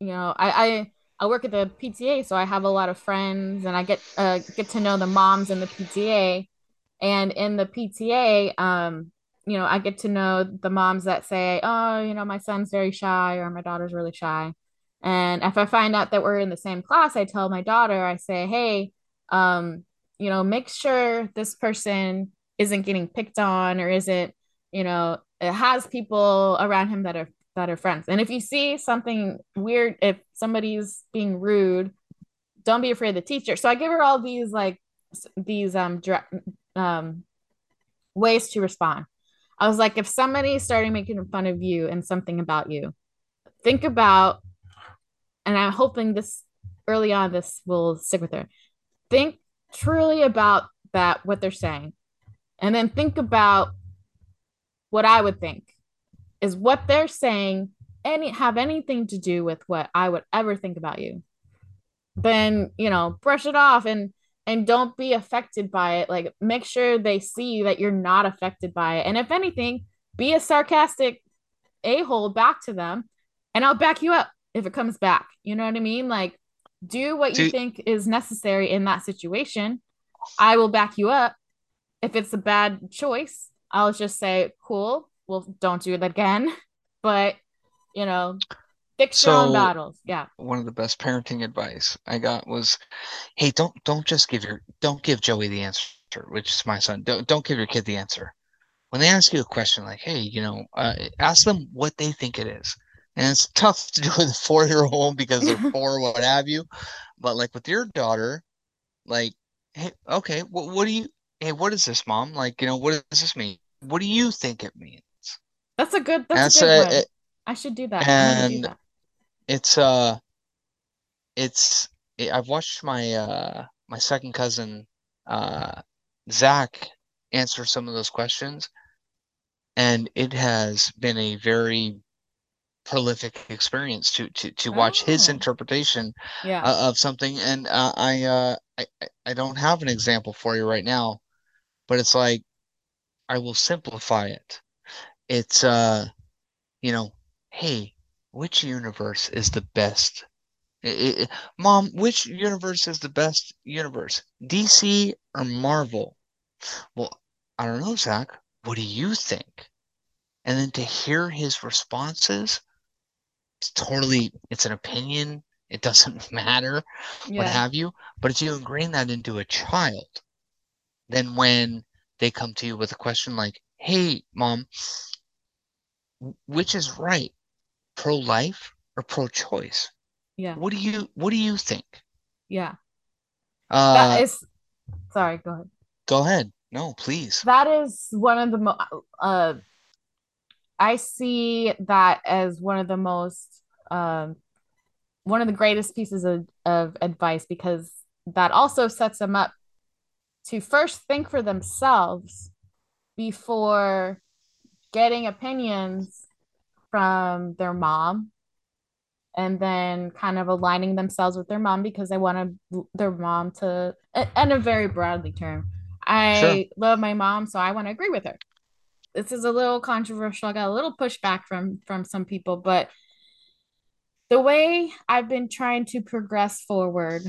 you know, I, I I work at the PTA, so I have a lot of friends, and I get uh, get to know the moms in the PTA. And in the PTA, um, you know, I get to know the moms that say, "Oh, you know, my son's very shy," or "My daughter's really shy." And if I find out that we're in the same class, I tell my daughter, I say, "Hey, um, you know, make sure this person isn't getting picked on or isn't, you know, it has people around him that are that are friends. And if you see something weird, if somebody's being rude, don't be afraid of the teacher. So I give her all these like these um direct um ways to respond. I was like, if somebody started making fun of you and something about you, think about, and I'm hoping this early on this will stick with her. Think truly about that what they're saying, and then think about what I would think is what they're saying any have anything to do with what I would ever think about you, then you know, brush it off and and don't be affected by it. Like make sure they see that you're not affected by it. And if anything, be a sarcastic a-hole back to them and I'll back you up if it comes back. You know what I mean? Like do what you think is necessary in that situation. I will back you up. If it's a bad choice, I'll just say, cool, well, don't do it again. But, you know, Fix your own battles. Yeah. one of the best parenting advice I got was, "Hey, don't don't just give your don't give Joey the answer, which is my son. Don't don't give your kid the answer. When they ask you a question like, hey, you know, uh, ask them what they think it is." And it's tough to do with a four-year-old because they're four, what have you. But like with your daughter, like, hey, okay, what what do you? Hey, what is this, mom? Like, you know, what does this mean? What do you think it means? That's a good that's a good so, one. it, I should do that. I'm do and that. it's uh it's it, I've watched my uh my second cousin uh Zach answer some of those questions, and it has been a very prolific experience to to to watch his Oh, interpretation yeah. uh, of something. And uh, I uh I I don't have an example for you right now, but it's like I will simplify it. It's uh you know, hey, which universe is the best Mom, which universe is the best universe? DC or Marvel? Well, I don't know, Zach. What do you think? And then to hear his responses, it's totally, it's an opinion. It doesn't matter, what have you. But if you ingrain that into a child, then when they come to you with a question like, hey, Mom, which is right, pro-life or pro-choice? Yeah. What do you, what do you think? Yeah. That Uh, is sorry, go ahead. go ahead. No, please. That is one of the mo- uh I see that as one of the most um one of the greatest pieces of, of advice because that also sets them up to first think for themselves before getting opinions from their mom and then kind of aligning themselves with their mom because they want to, their mom to and a very broadly term Sure. i love my mom so i want to agree with her this is a little controversial i got a little pushback from from some people but the way I've been trying to progress forward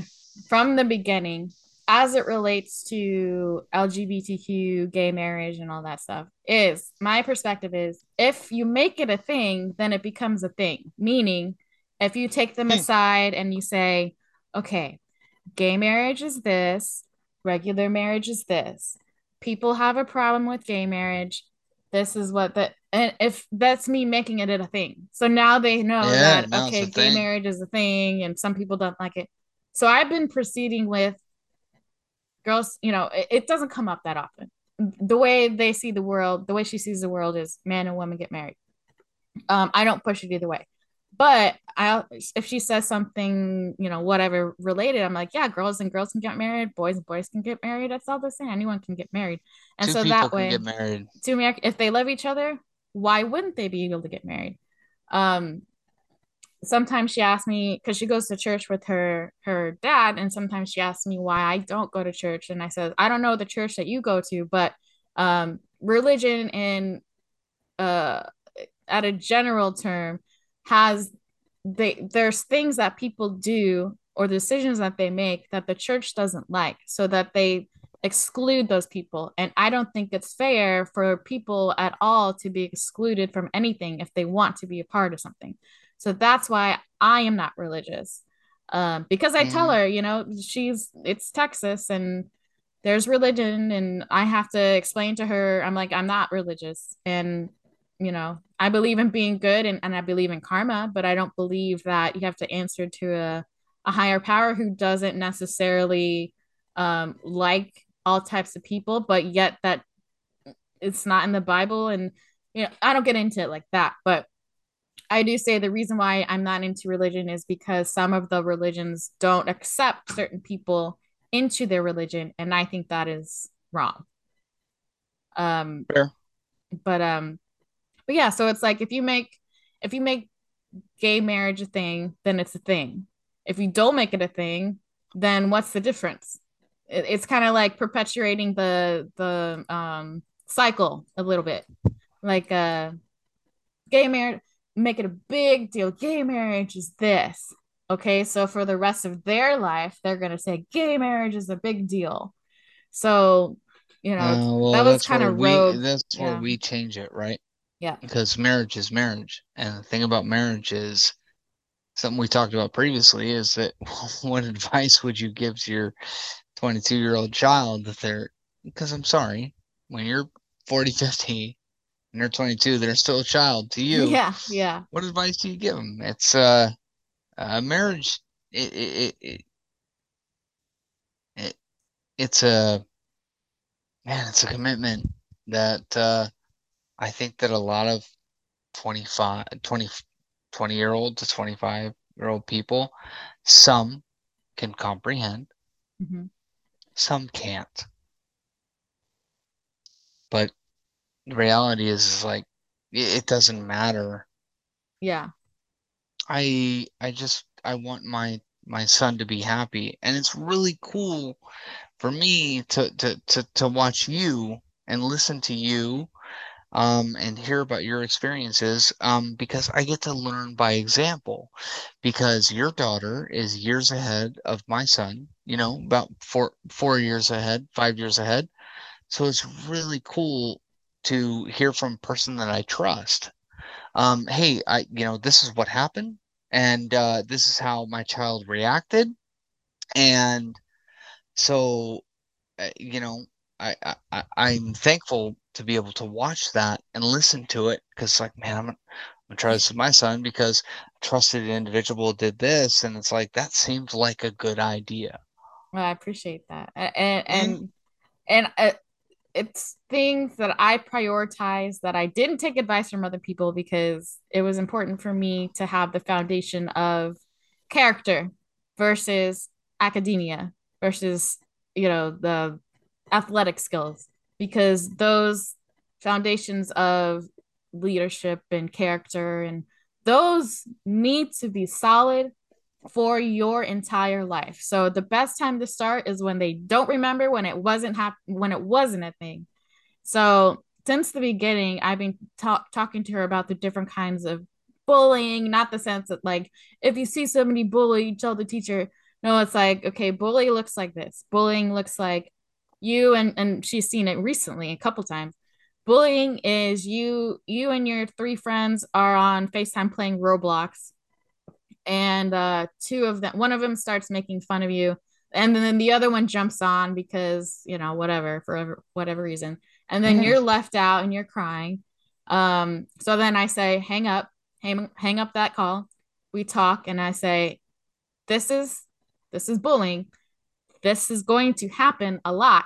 from the beginning as it relates to LGBTQ, gay marriage, and all that stuff is my perspective is if you make it a thing, then it becomes a thing. Meaning, if you take them Hmm. aside and you say, okay, gay marriage is this, regular marriage is this. People have a problem with gay marriage. This is what the and if that's me making it a thing. So now they know Yeah, that okay, gay thing. marriage is a thing and some people don't like it. So I've been proceeding with girls, you know, it, it doesn't come up that often. The way they see the world, the way she sees the world is man and woman get married. Um, I don't push it either way. But I, if she says something, you know, whatever related, I'm like, yeah, girls and girls can get married, boys and boys can get married. That's all the same. Anyone can get married, and Two so that can get way, married. America, if they love each other, why wouldn't they be able to get married? Um, sometimes she asks me because she goes to church with her her dad, and sometimes she asks me why I don't go to church, and I said I don't know the church that you go to, but um, religion in uh at a general term has they there's things that people do or decisions that they make that the church doesn't like so that they exclude those people. And i don't think it's fair for people at all to be excluded from anything if they want to be a part of something so that's why i am not religious um, because i tell hmm her you know she's it's texas and there's religion and I have to explain to her. I'm like I'm not religious. And you know I believe in being good and, and I believe in karma but I don't believe that you have to answer to a, a higher power who doesn't necessarily um, like all types of people but yet that it's not in the Bible. And you know I don't get into it like that but I do say the reason why I'm not into religion is because some of the religions don't accept certain people into their religion, and I think that is wrong. Um, Fair. but um, but yeah, so it's like if you make if you make gay marriage a thing, then it's a thing. If you don't make it a thing, then what's the difference? It, it's kind of like perpetuating the the um cycle a little bit, like uh gay marriage, make it a big deal. Gay marriage is this. Okay. So for the rest of their life, they're going to say gay marriage is a big deal. So, you know, Uh, well, that was kind of we rogue. that's where we change it, right? Yeah. Because marriage is marriage, and the thing about marriage is something we talked about previously is that what advice would you give to your 22 year old child that they're because I'm sorry, when you're 40, 50 and they're 22, they're still a child to you. Yeah, yeah. What advice do you give them? It's uh, uh marriage. It it, it it it's a man. It's a commitment that uh, I think that a lot of 25, 20, 20 year old to 25 year old people, some can comprehend, hmm some can't. But reality is, is like it, it doesn't matter. Yeah. I I just I want my my son to be happy, and it's really cool for me to to to to watch you and listen to you um, and hear about your experiences um, because I get to learn by example. Because your daughter is years ahead of my son, you know, about four four years ahead, five years ahead. So it's really cool to hear from a person that I trust. Um, hey, I, you know, this is what happened, and uh, this is how my child reacted, and so uh, you know, I, I I'm thankful to be able to watch that and listen to it because like, man, I'm gonna, I'm gonna try this with my son because a trusted individual did this, and it's like that seems like a good idea. Well, I appreciate that. And Mm, and and uh, it's things that I prioritize that I didn't take advice from other people because it was important for me to have the foundation of character versus academia versus you know the athletic skills because those foundations of leadership and character and those need to be solid for your entire life. So the best time to start is when they don't remember when it wasn't hap- when it wasn't a thing. So since the beginning, I've been ta- talking to her about the different kinds of bullying, not the sense that like if you see somebody bully, you tell the teacher, no, it's like, okay, bully looks like this. Bullying looks like you and and she's seen it recently a couple times. Bullying is you you and your three friends are on FaceTime playing Roblox and uh two of them one of them starts making fun of you and then the other one jumps on because you know whatever for whatever reason and then mhm, you're left out and you're crying. Um so then i say hang up hang, hang up that call. We talk and i say this is this is bullying. This is going to happen a lot.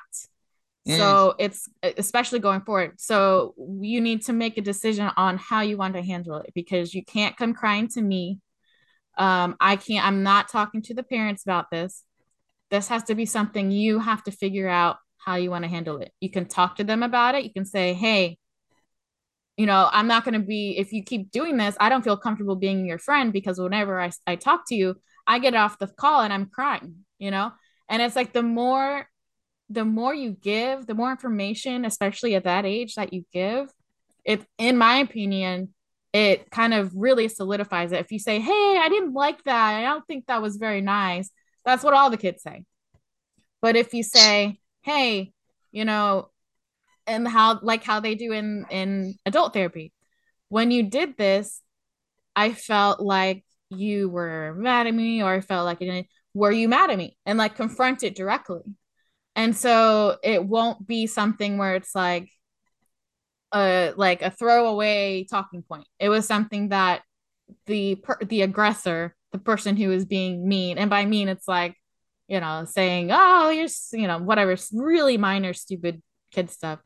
Mm, so it's especially going forward. So you need to make a decision on how you want to handle it because you can't come crying to me um, I can't, I'm not talking to the parents about this. This has to be something you have to figure out how you want to handle it. You can talk to them about it. You can say, hey, you know, I'm not going to be, if you keep doing this, I don't feel comfortable being your friend because whenever I, I talk to you, I get off the call and I'm crying, you know? And it's like the more, the more you give, the more information, especially at that age that you give, it, in my opinion, it kind of really solidifies it. If you say, Hey, I didn't like that. I don't think that was very nice. That's what all the kids say. But if you say, Hey, you know, and how, like how they do in, in adult therapy, when you did this, I felt like you were mad at me or I felt like, you were you mad at me? And like confront it directly. And so it won't be something where it's like, a like a throwaway talking point. It was something that the per- the aggressor, the person who is being mean, and by mean it's like, you know, saying, "Oh, you're you know whatever, really minor, stupid kid stuff."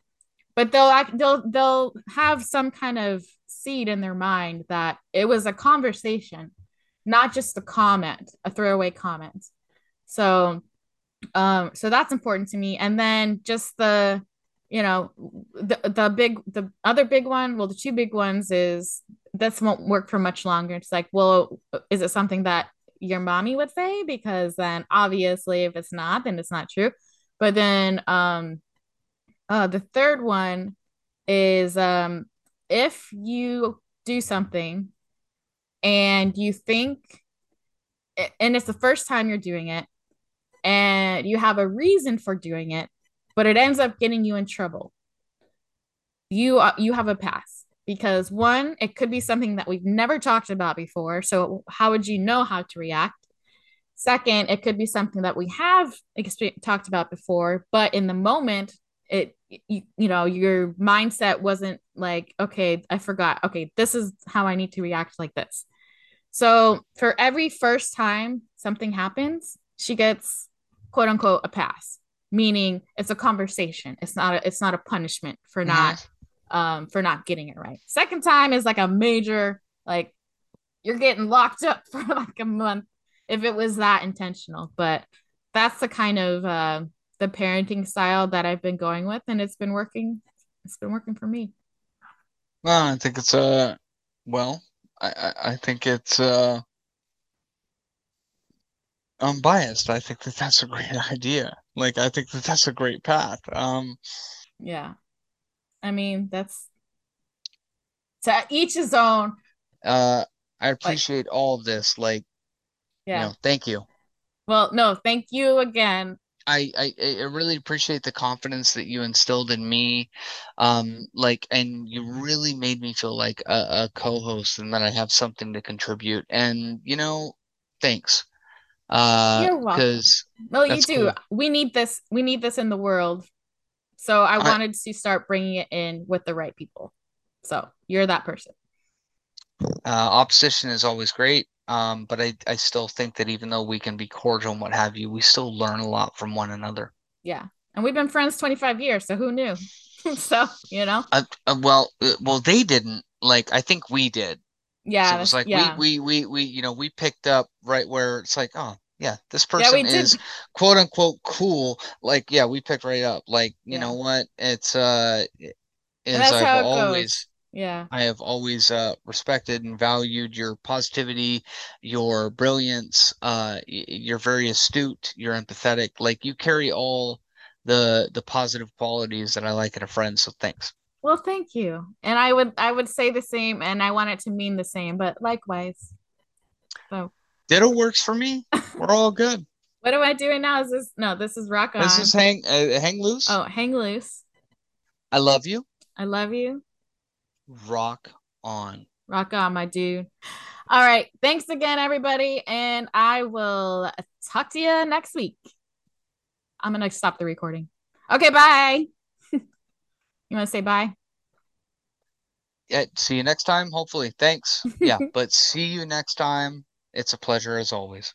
But they'll act, they'll they'll have some kind of seed in their mind that it was a conversation, not just a comment, a throwaway comment. So um, so that's important to me. And then just the, you know, the the big the other big one, well, the two big ones is this won't work for much longer. It's like, well, is it something that your mommy would say? Because then obviously if it's not, then it's not true. But then um uh the third one is um if you do something and you think and it's the first time you're doing it and you have a reason for doing it, but it ends up getting you in trouble. You uh, you have a pass. because one, it could be something that we've never talked about before. So, how would you know how to react? Second, it could be something that we have talked about before, but in the moment, it you, you know your mindset wasn't like okay i forgot okay this is how i need to react like this so for every first time something happens she gets quote unquote a pass meaning it's a conversation it's not a, it's not a punishment for not um for not getting it right second time is like a major like you're getting locked up for like a month if it was that intentional but that's the kind of uh the parenting style that I've been going with, and it's been working. It's been working for me. Well, I think it's uh well, I I think it's uh unbiased. I think that that's a great idea. Like I think that that's a great path. Um yeah. I mean, that's to each his own. Uh I appreciate like, all of this. Like yeah. You know, thank you. Well, no, thank you again. I, I I really appreciate the confidence that you instilled in me, um, like, and you really made me feel like a, a co-host and that I have something to contribute. And you know, thanks. Uh, You're welcome. Well, you do. Cool. We need this. We need this in the world. So I wanted to start bringing it in with the right people. So you're that person. Uh, opposition is always great. Um, but I, I still think that even though we can be cordial and what have you, we still learn a lot from one another. Yeah. And we've been friends 25 years. So who knew? so, you know, uh, uh, well, uh, well, they didn't like, I think we did. Yeah. So it was like, yeah. we, we, we, we, you know, we picked up right where it's like, oh, yeah, this person yeah, is quote unquote cool. Like, yeah, we picked right up. Like, you yeah. know what? It's uh is I've always goes yeah i have always uh, respected and valued your positivity your brilliance uh, you're very astute you're empathetic like you carry all the the positive qualities that i like in a friend so thanks well thank you and i would i would say the same and i want it to mean the same but likewise so ditto works for me we're all good what am i doing now is this no this is rock on this is hang uh, hang loose oh hang loose i love you i love you Rock on. Rock on, my dude. All right. Thanks again, everybody. And I will talk to you next week. I'm going to stop the recording. Okay. Bye. You want to say bye? Yeah. See you next time. Hopefully. Thanks. Yeah. but see you next time. It's a pleasure as always.